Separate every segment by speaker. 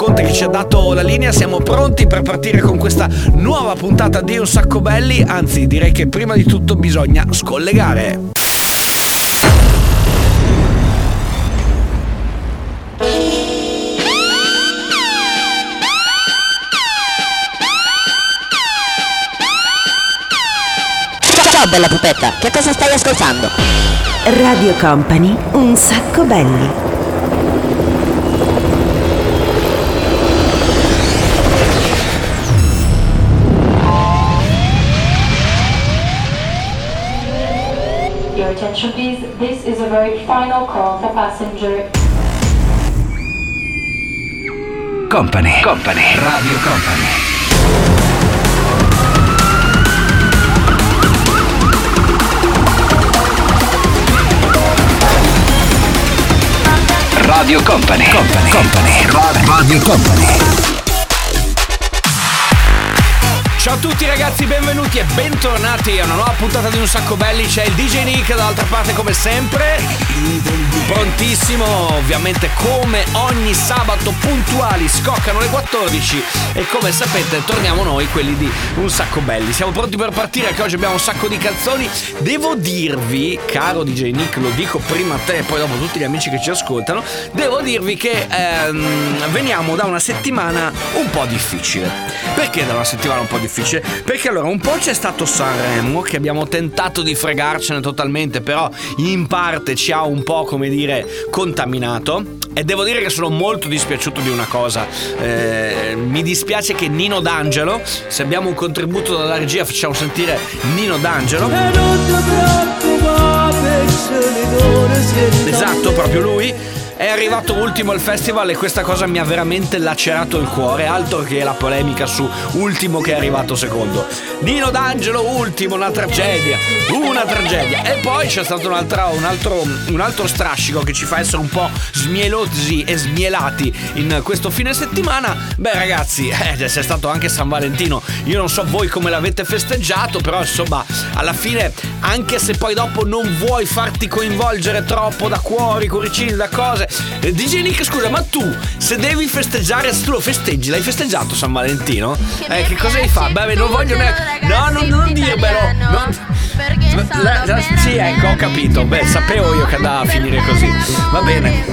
Speaker 1: Conte che ci ha dato la linea, siamo pronti per partire con questa nuova puntata di Un Sacco Belli, anzi direi che prima di tutto bisogna scollegare.
Speaker 2: Ciao bella pupetta, che cosa stai ascoltando?
Speaker 3: Radio Company, un sacco belli.
Speaker 4: This is a very final call for passenger.
Speaker 1: Company, Company, Radio Company. Radio Company, Company, Company, Radio Company. Ciao a tutti ragazzi, benvenuti e bentornati a una nuova puntata di Un Sacco Belli. C'è il DJ Nick dall'altra parte come sempre. Prontissimo, ovviamente come ogni sabato puntuali, scoccano le 14 e come sapete torniamo noi quelli di Un Sacco Belli. Siamo pronti per partire che oggi abbiamo un sacco di canzoni. Devo dirvi, caro DJ Nick, lo dico prima a te e poi dopo a tutti gli amici che ci ascoltano, devo dirvi che ehm, veniamo da una settimana un po' difficile. Perché da una settimana un po' difficile? Perché allora un po' c'è stato Sanremo che abbiamo tentato di fregarcene totalmente, però in parte ci ha un po' come dire contaminato. E devo dire che sono molto dispiaciuto di una cosa. Eh, mi dispiace che Nino D'Angelo, se abbiamo un contributo dalla regia, facciamo sentire Nino D'Angelo. Esatto, proprio lui. È arrivato ultimo al festival e questa cosa mi ha veramente lacerato il cuore, altro che la polemica su ultimo che è arrivato secondo. Nino D'Angelo ultimo, una tragedia, una tragedia. E poi c'è stato un altro, un altro strascico che ci fa essere un po' smielosi e smielati in questo fine settimana. Beh ragazzi, eh, c'è stato anche San Valentino. Io non so voi come l'avete festeggiato, però insomma, alla fine, anche se poi dopo non vuoi farti coinvolgere troppo da cuori, cuoricini, da cose. Eh, DJ Nick, scusa, ma tu se devi festeggiare, se tu lo festeggi, l'hai festeggiato San Valentino? Eh, che cosa hai fatto? Beh, non voglio neanche. No, non, non dirmelo. Non...
Speaker 5: Perché
Speaker 1: La- la- sì, ecco, ho capito. Beh, sapevo io che andava a finire così. Va bene.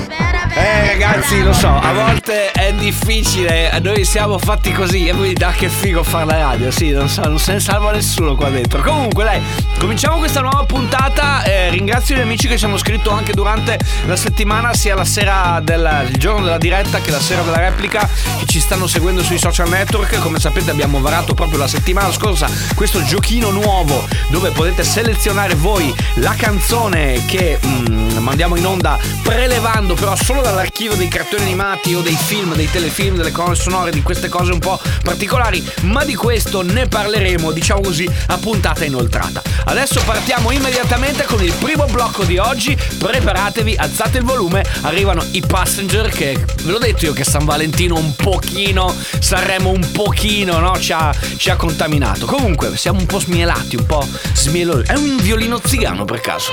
Speaker 1: Eh ragazzi, lo so, a volte è difficile, noi siamo fatti così e voi da che figo fare la radio, sì, non, so, non se ne salva nessuno qua dentro. Comunque dai, cominciamo questa nuova puntata, eh, ringrazio gli amici che ci hanno scritto anche durante la settimana, sia la sera del giorno della diretta che la sera della replica, che ci stanno seguendo sui social network, come sapete abbiamo varato proprio la settimana scorsa questo giochino nuovo dove potete selezionare voi la canzone che mm, mandiamo in onda prelevando però solo dall'archivio dei cartoni animati o dei film, dei telefilm, delle colonne sonore, di queste cose un po' particolari, ma di questo ne parleremo, diciamo così, a puntata inoltrata. Adesso partiamo immediatamente con il primo blocco di oggi, preparatevi, alzate il volume, arrivano i passenger che, ve l'ho detto io che San Valentino un pochino, Sanremo un pochino, no? Ci ha, ci ha contaminato. Comunque, siamo un po' smielati, un po' smielosi. È un violino zigano per caso.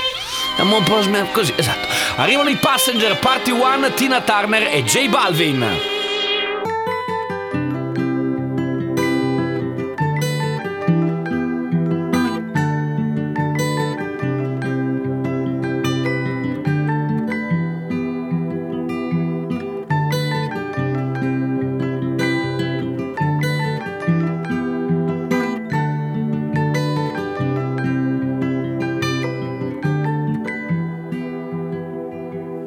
Speaker 1: Siamo un po' così, esatto. Arrivano i passenger, Party One, Tina Turner e J Balvin.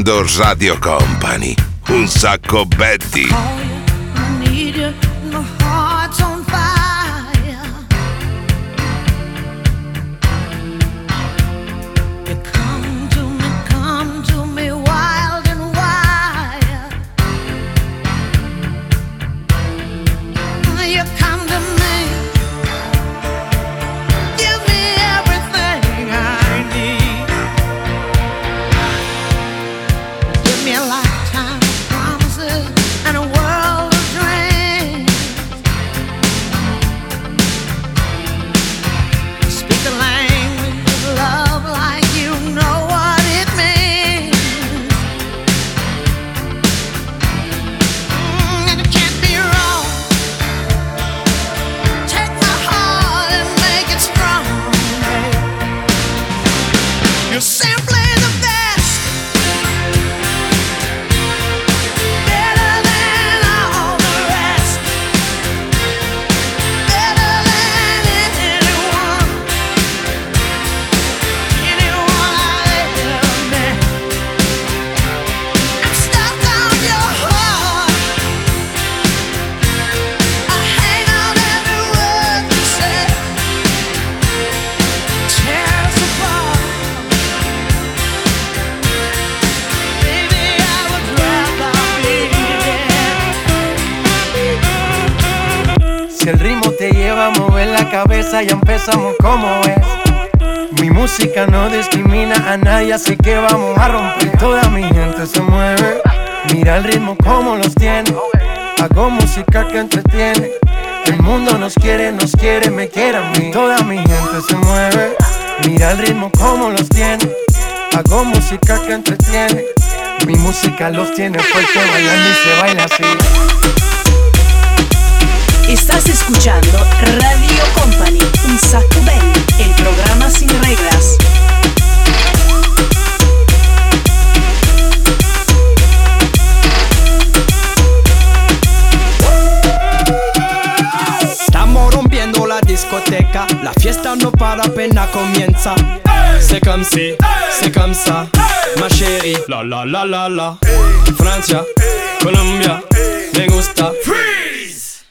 Speaker 2: Ascoltando Radio Company. Un sacco Betty.
Speaker 6: Los tiene fuerte bailando y se baila así.
Speaker 7: Estás escuchando Radio Company, un belli, el programa sin reglas.
Speaker 8: Estamos rompiendo la discoteca, la fiesta no para apenas comienza. C'est comme si, c'est comme ça, ma chérie. La la la la la. Francia, Colombia, me gusta. Freeze.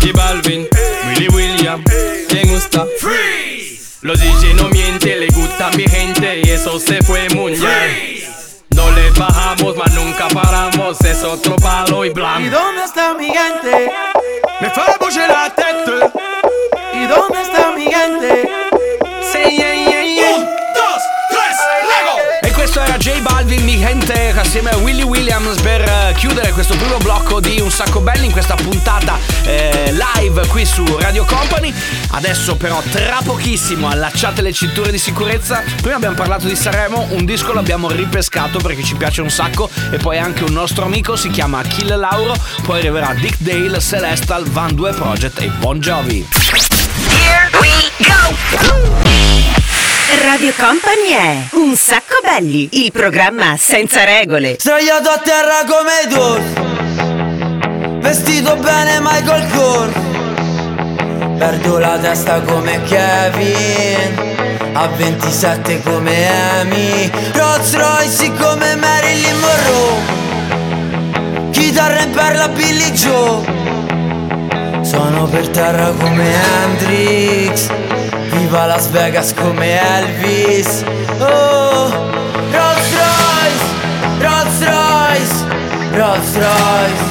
Speaker 8: J Balvin, Willy William, me gusta. Freeze. Los DJ no mienten, le gusta mi gente y eso se fue muy bien. No le bajamos, mas nunca paramos, es otro palo y
Speaker 6: ¿Y
Speaker 8: blanco.
Speaker 6: dónde está mi gente?
Speaker 8: Me fue bouger la tête.
Speaker 6: ¿Y dónde está mi gente?
Speaker 8: Yeah, yeah,
Speaker 1: mi gente, assieme a Willy Williams per eh, chiudere questo primo blocco di Un Sacco Belli in questa puntata eh, live qui su Radio Company. Adesso però tra pochissimo allacciate le cinture di sicurezza. Prima abbiamo parlato di Sanremo, un disco l'abbiamo ripescato perché ci piace un sacco e poi anche un nostro amico si chiama Achille Lauro, poi arriverà Dick Dale, Celestal, Van Due Project e Bon Jovi.
Speaker 9: Radio Company è Un sacco belli, il programma senza regole.
Speaker 10: Sdraiato a terra come Dorf Vestito bene Michael Kors. Perdo la testa come Kevin A 27 come Amy. Rolls Royce come Marilyn Monroe. Chitarra in perla Billy Joe. Sono per terra come Hendrix Viva Las Vegas come Elvis. Oh Rolls Royce Rolls Royce Rolls Royce.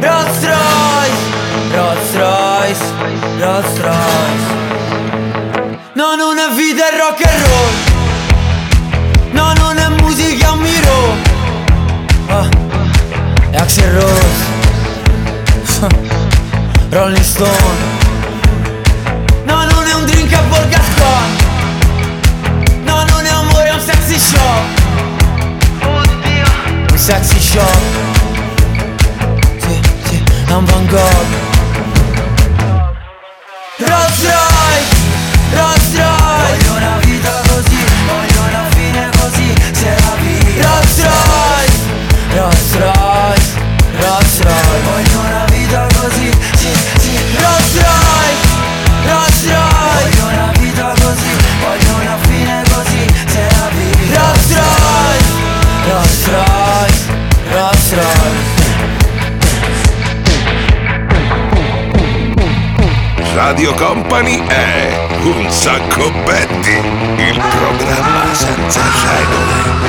Speaker 10: Rolls Royce Rolls Royce Rolls Royce. No, non è vita è rock and roll. No, non è musica, un miro. Ah, Axel Rose. Rolling Stone sexy show Sì, sì, è un Van Gogh
Speaker 11: Radio Company è Un sacco Betty, il programma senza regole.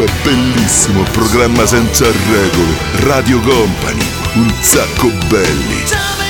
Speaker 12: Cioè bellissimo programma senza regole. Radio Company, un sacco belli.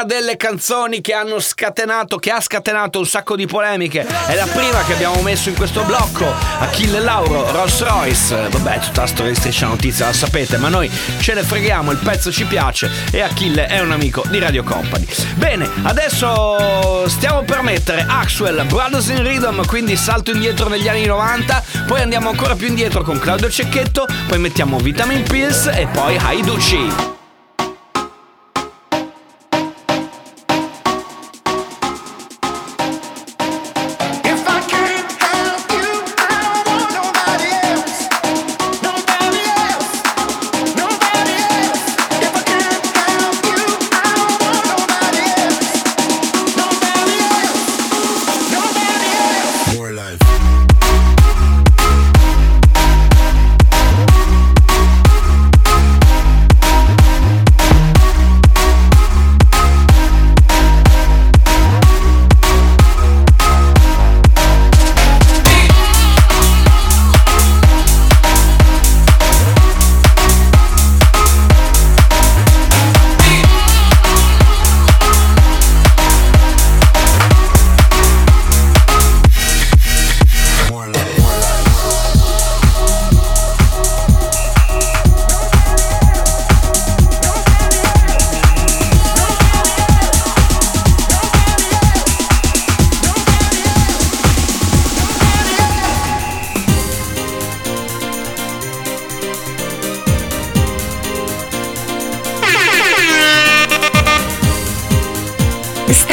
Speaker 1: Una delle canzoni che hanno scatenato, che ha scatenato un sacco di polemiche, è la prima che abbiamo messo in questo blocco. Achille Lauro, Rolls Royce. Vabbè, tutta la storia di Striscia Notizia la sapete, ma noi ce ne freghiamo, il pezzo ci piace e Achille è un amico di Radio Company. Bene, adesso stiamo per mettere Axwell, Brothers in Rhythm, quindi salto indietro negli anni 90, poi andiamo ancora più indietro con Claudio Cecchetto, poi mettiamo Vitamin Pills e poi Haiducci.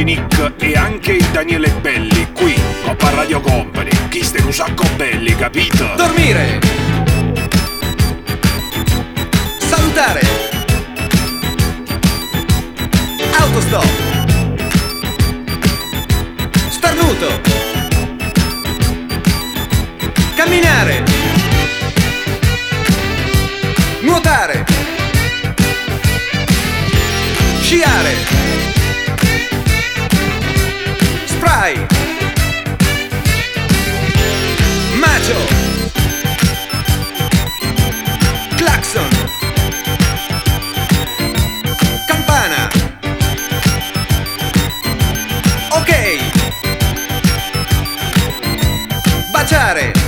Speaker 13: DJ Nick e anche il Daniele Belli qui, Coppa Radio Company. Chi ste un sacco belli, capito?
Speaker 14: Dormire. Salutare. Autostop. Starnuto. Camminare. Nuotare. Sciare.
Speaker 1: Show Claxon. Campana. Ok. Baciare.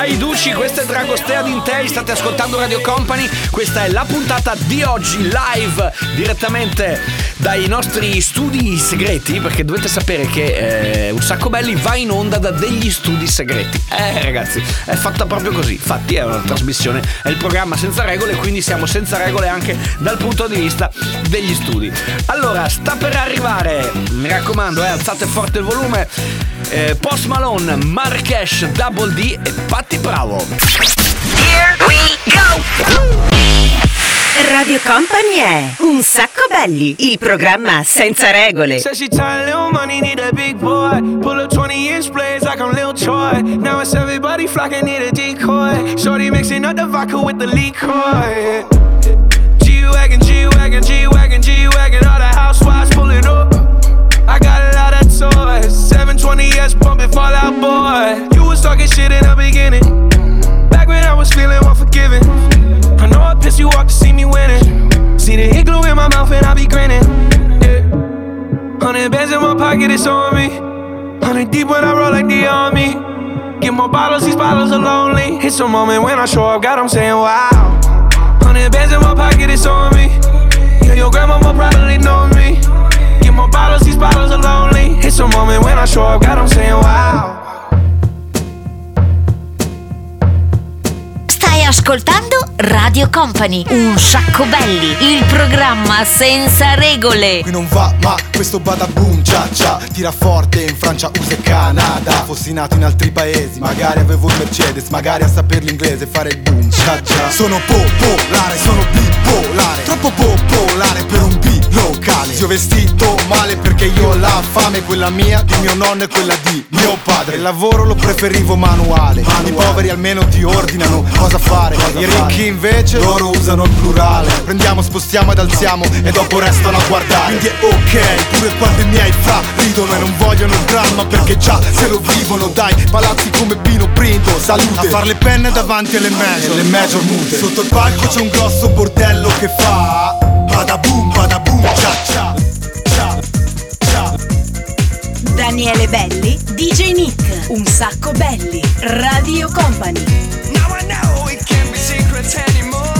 Speaker 1: Presto. Hai Duci, questa è Dragostea Dintei. State ascoltando Radio Company. Questa è la puntata di oggi live direttamente dai nostri studi segreti. Perché dovete sapere che eh, Un Sacco Belli va in onda da degli studi segreti. Eh, ragazzi, è fatta proprio così. Infatti, è una trasmissione, è il programma senza regole. Quindi siamo senza regole anche dal punto di vista degli studi. Allora, sta per arrivare, mi raccomando, eh, alzate forte il volume. Eh, Post Malone, Marrakesh, Double D e Patti Bravo.
Speaker 15: Here we go! Radio Company è Un sacco belli, il programma senza regole.
Speaker 16: Said she tired, little money, need a big boy. Pull up 20 inch blades like I'm Lil Troy. Now it's everybody flocking, need a decoy. Shorty mixing up the vodka with the liquor. G Wagon, G Wagon, in it's on me. Hundred deep when I roll like the army. Get more bottles, these bottles are lonely. It's a moment when I show up, God, I'm saying wow. Bands in my pocket, it's on me. Yeah, your grandma will probably know me. Get more bottles, these bottles are lonely. It's a moment when I show up, God, I'm saying wow.
Speaker 17: Ascoltando Radio Company, un sacco belli, il programma senza regole.
Speaker 18: Qui non va, ma questo badaboom cia cia Tira forte in Francia, USA e Canada. Fossi nato in altri paesi, magari avevo il Mercedes Magari a saper l'inglese fare il boom cia cia Sono popolare, sono bipolare. Troppo popolare per un B locale ho vestito male perché io ho la fame quella mia, di mio nonno e quella di mio padre. Il lavoro lo preferivo manuale, i poveri almeno ti ordinano cosa fare. I ricchi invece loro usano il plurale. Prendiamo, spostiamo ed alziamo e dopo restano a guardare. Quindi è ok, pure quando i miei fra ridono e non vogliono il dramma perché già se lo vivono. Dai, palazzi come Pino Prindo, salute. A far le penne davanti alle major, le major mute. Sotto il palco c'è un grosso bordello che fa Badaboom, badaboom,
Speaker 7: Daniele Belli, DJ Nick, un sacco belli, Radio Company.
Speaker 6: Now I know it can't be secrets anymore.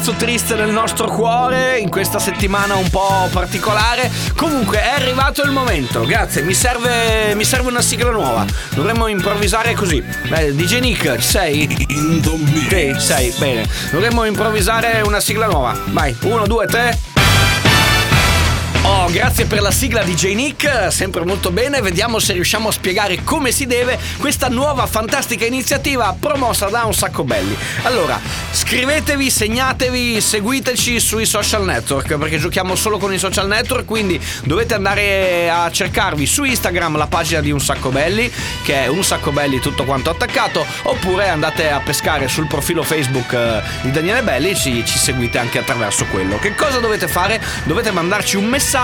Speaker 19: Ragazzo triste
Speaker 1: nel nostro cuore in questa settimana un po' particolare. Comunque è arrivato il momento. Grazie, mi serve, mi serve una sigla nuova. Dovremmo improvvisare così. Beh, DJ Nick, ci sei? Sì, sei, bene. Dovremmo improvvisare una sigla nuova. Vai, uno, due, tre. Oh, grazie per la sigla di J. Nick, sempre molto bene. Vediamo se riusciamo a spiegare come si deve questa nuova fantastica iniziativa promossa da un sacco belli. Allora, scrivetevi, segnatevi, seguiteci sui social network perché giochiamo solo con i social network, quindi dovete andare a cercarvi su Instagram la pagina di un sacco belli, che è un sacco belli tutto quanto attaccato, oppure andate a pescare sul profilo Facebook eh, di Daniele Belli, ci, ci seguite anche attraverso quello. Che cosa dovete fare? Dovete mandarci un messaggio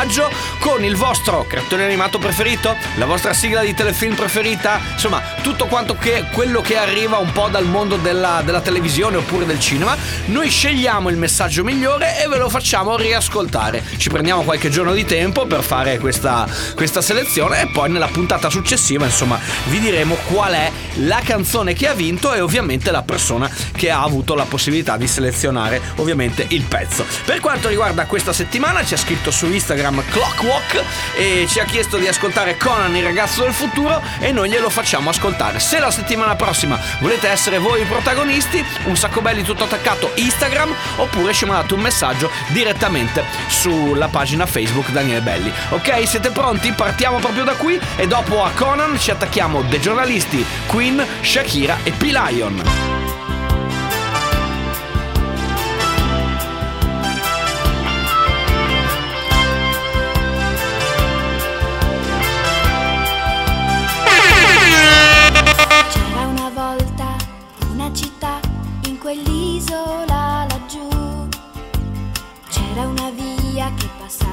Speaker 1: con il vostro cartone animato preferito, la vostra sigla di telefilm preferita, insomma tutto quanto che quello che arriva un po' dal mondo della, della televisione oppure del cinema. Noi scegliamo il messaggio migliore e ve lo facciamo riascoltare. Ci prendiamo qualche giorno di tempo per fare questa, questa selezione e poi nella puntata successiva insomma vi diremo qual è la canzone che ha vinto e ovviamente la persona che ha avuto la possibilità di selezionare ovviamente il pezzo. Per quanto riguarda questa settimana ci ha scritto su Instagram Clockwalk e ci ha chiesto di ascoltare Conan il ragazzo del futuro e noi glielo facciamo ascoltare. Se la settimana prossima volete essere voi i protagonisti, un sacco belli tutto attaccato Instagram oppure ci mandate un messaggio direttamente sulla pagina Facebook Daniele Belli. Ok, siete pronti? Partiamo proprio da qui e dopo a Conan ci attacchiamo dei giornalisti Queen, Shakira e P-Lion.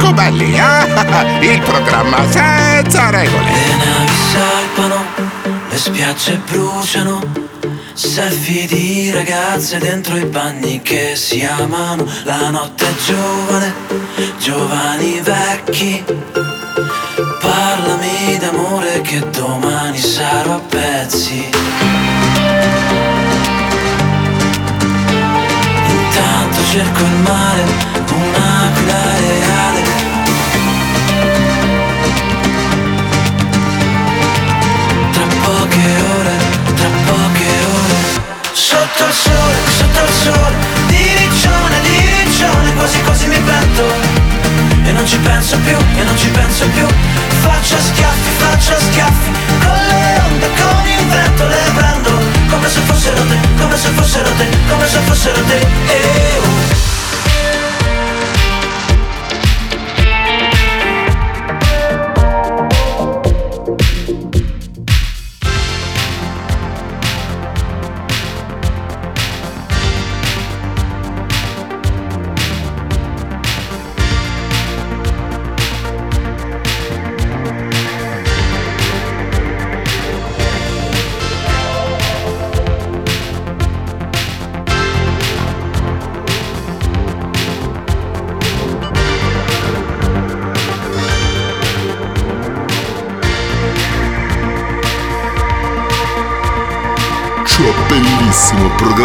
Speaker 20: Sacco belli, eh? Il programma senza regole.
Speaker 12: salpano, le spiagge bruciano. Selfie di ragazze dentro i bagni che si amano. La notte è giovane, giovani vecchi. Parlami d'amore che domani sarò a pezzi. Cerco il mare, un'aquila reale. Tra poche ore, tra poche ore. Sotto il sole, sotto il sole Di riccione, di riccione Quasi quasi mi pento E non ci penso più, e non ci penso più. Faccio schiaffi, faccio schiaffi come se fossero te Come se fossero te eh, oh.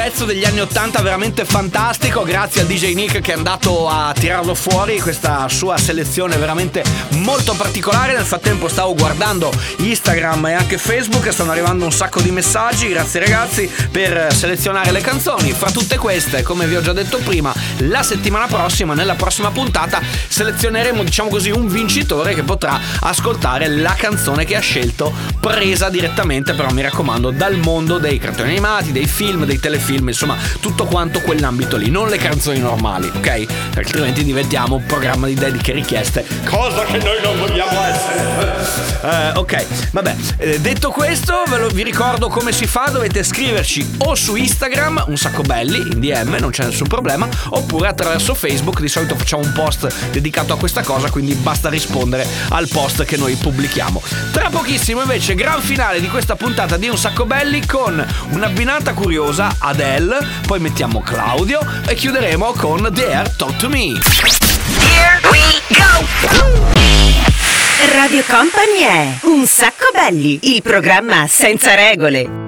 Speaker 1: Pezzo degli anni 80 veramente fantastico, grazie al DJ Nick che è andato a tirarlo fuori, questa sua selezione veramente molto particolare. Nel frattempo stavo guardando Instagram e anche Facebook, stanno arrivando un sacco di messaggi, grazie ragazzi per selezionare le canzoni. Fra tutte queste, come vi ho già detto prima, la settimana prossima, nella prossima puntata, selezioneremo diciamo così un vincitore che potrà ascoltare la canzone che ha scelto, presa direttamente però mi raccomando dal mondo dei cartoni animati, dei film, dei telefilm, insomma tutto quanto quell'ambito lì, non le canzoni normali, ok? Altrimenti diventiamo un programma di dediche richieste, cosa che noi non vogliamo essere. Eh, ok, vabbè, eh, detto questo ve lo- vi ricordo come si fa, dovete scriverci o su Instagram, un sacco belli, in DM, non c'è nessun problema, oppure attraverso Facebook, di solito facciamo un post dedicato a questa cosa, quindi basta rispondere al post che noi pubblichiamo. Tra pochissimo invece gran finale di questa puntata di Un sacco belli con un'abbinata curiosa Adele, poi mettiamo Claudio e chiuderemo con Dare Talk to Me.
Speaker 15: Here we go! Radio Company è Un sacco belli, il programma senza regole.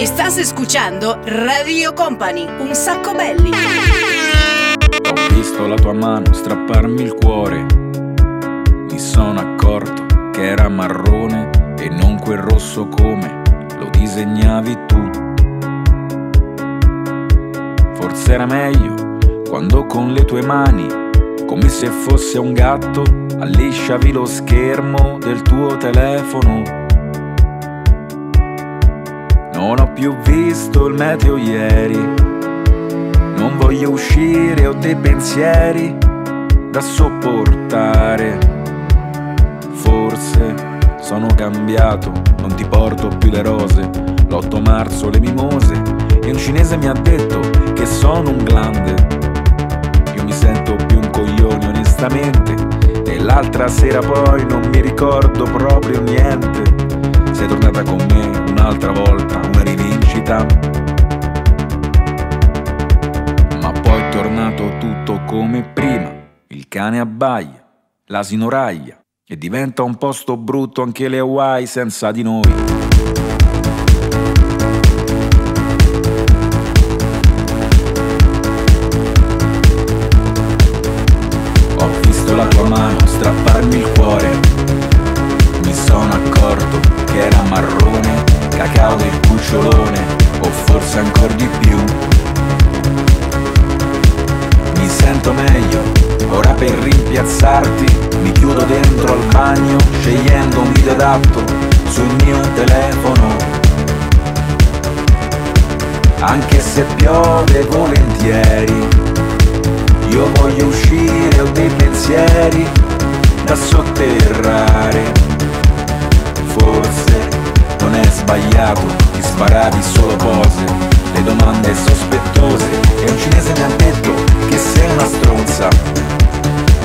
Speaker 7: Estás escuchando Radio Company, un sacco belli.
Speaker 21: Ho visto la tua mano strapparmi il cuore.
Speaker 22: mi sono accorto che era marrone e non quel rosso come lo disegnavi tu. Forse era meglio quando con le tue mani, come se fosse un gatto, allisciavi lo schermo del tuo telefono. Non ho più visto il meteo ieri, non voglio uscire, ho dei pensieri da sopportare. Forse sono cambiato, non ti porto più le rose, l'8 marzo le mimose e un cinese mi ha detto che sono un glande. Io mi sento più un coglione onestamente e l'altra sera poi non mi ricordo proprio niente. Sei tornata con me un'altra volta, una rivincita. Ma poi è tornato tutto come prima. Il cane abbaia, l'asino raglia e diventa un posto brutto anche le Hawaii senza di noi. Sbagliato, ti sparavi solo cose, le domande sospettose. E un cinese mi ha detto che sei una stronza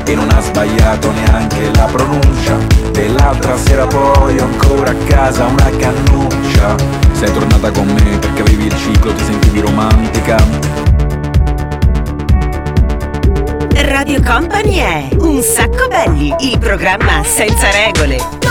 Speaker 22: e non ha sbagliato neanche la pronuncia dell'altra sera poi ho ancora a casa una cannuccia sei tornata con me perché avevi il ciclo ti sentivi romantica
Speaker 15: Radio Company è Un sacco belli, il programma senza regole.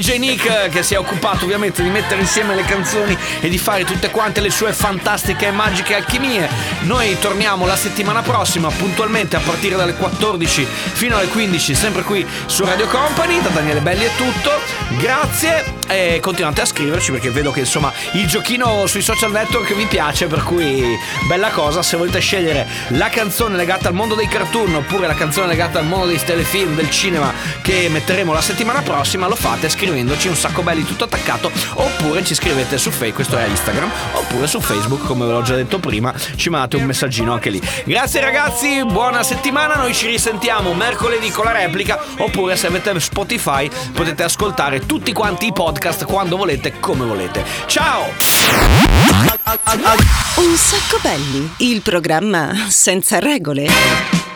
Speaker 1: DJ Nick che si è occupato ovviamente di mettere insieme le canzoni e di fare tutte quante le sue fantastiche e magiche alchimie. Noi torniamo la settimana prossima puntualmente a partire dalle 14 fino alle 15 sempre qui su Radio Company. Da Daniele Belli è tutto. Grazie. E continuate a scriverci perché vedo che insomma il giochino sui social network vi piace per cui bella cosa. Se volete scegliere la canzone legata al mondo dei cartoon oppure la canzone legata al mondo dei telefilm del cinema che metteremo la settimana prossima lo fate scrivendoci un sacco belli tutto attaccato. Oppure ci scrivete su Facebook questo è Instagram oppure su Facebook come ve l'ho già detto prima ci mandate un messaggino anche lì. Grazie ragazzi. Buona settimana. Noi ci risentiamo mercoledì con la replica. Oppure se avete Spotify potete ascoltare tutti quanti i podcast quando volete come volete. Ciao!
Speaker 15: Un sacco belli, il programma senza regole.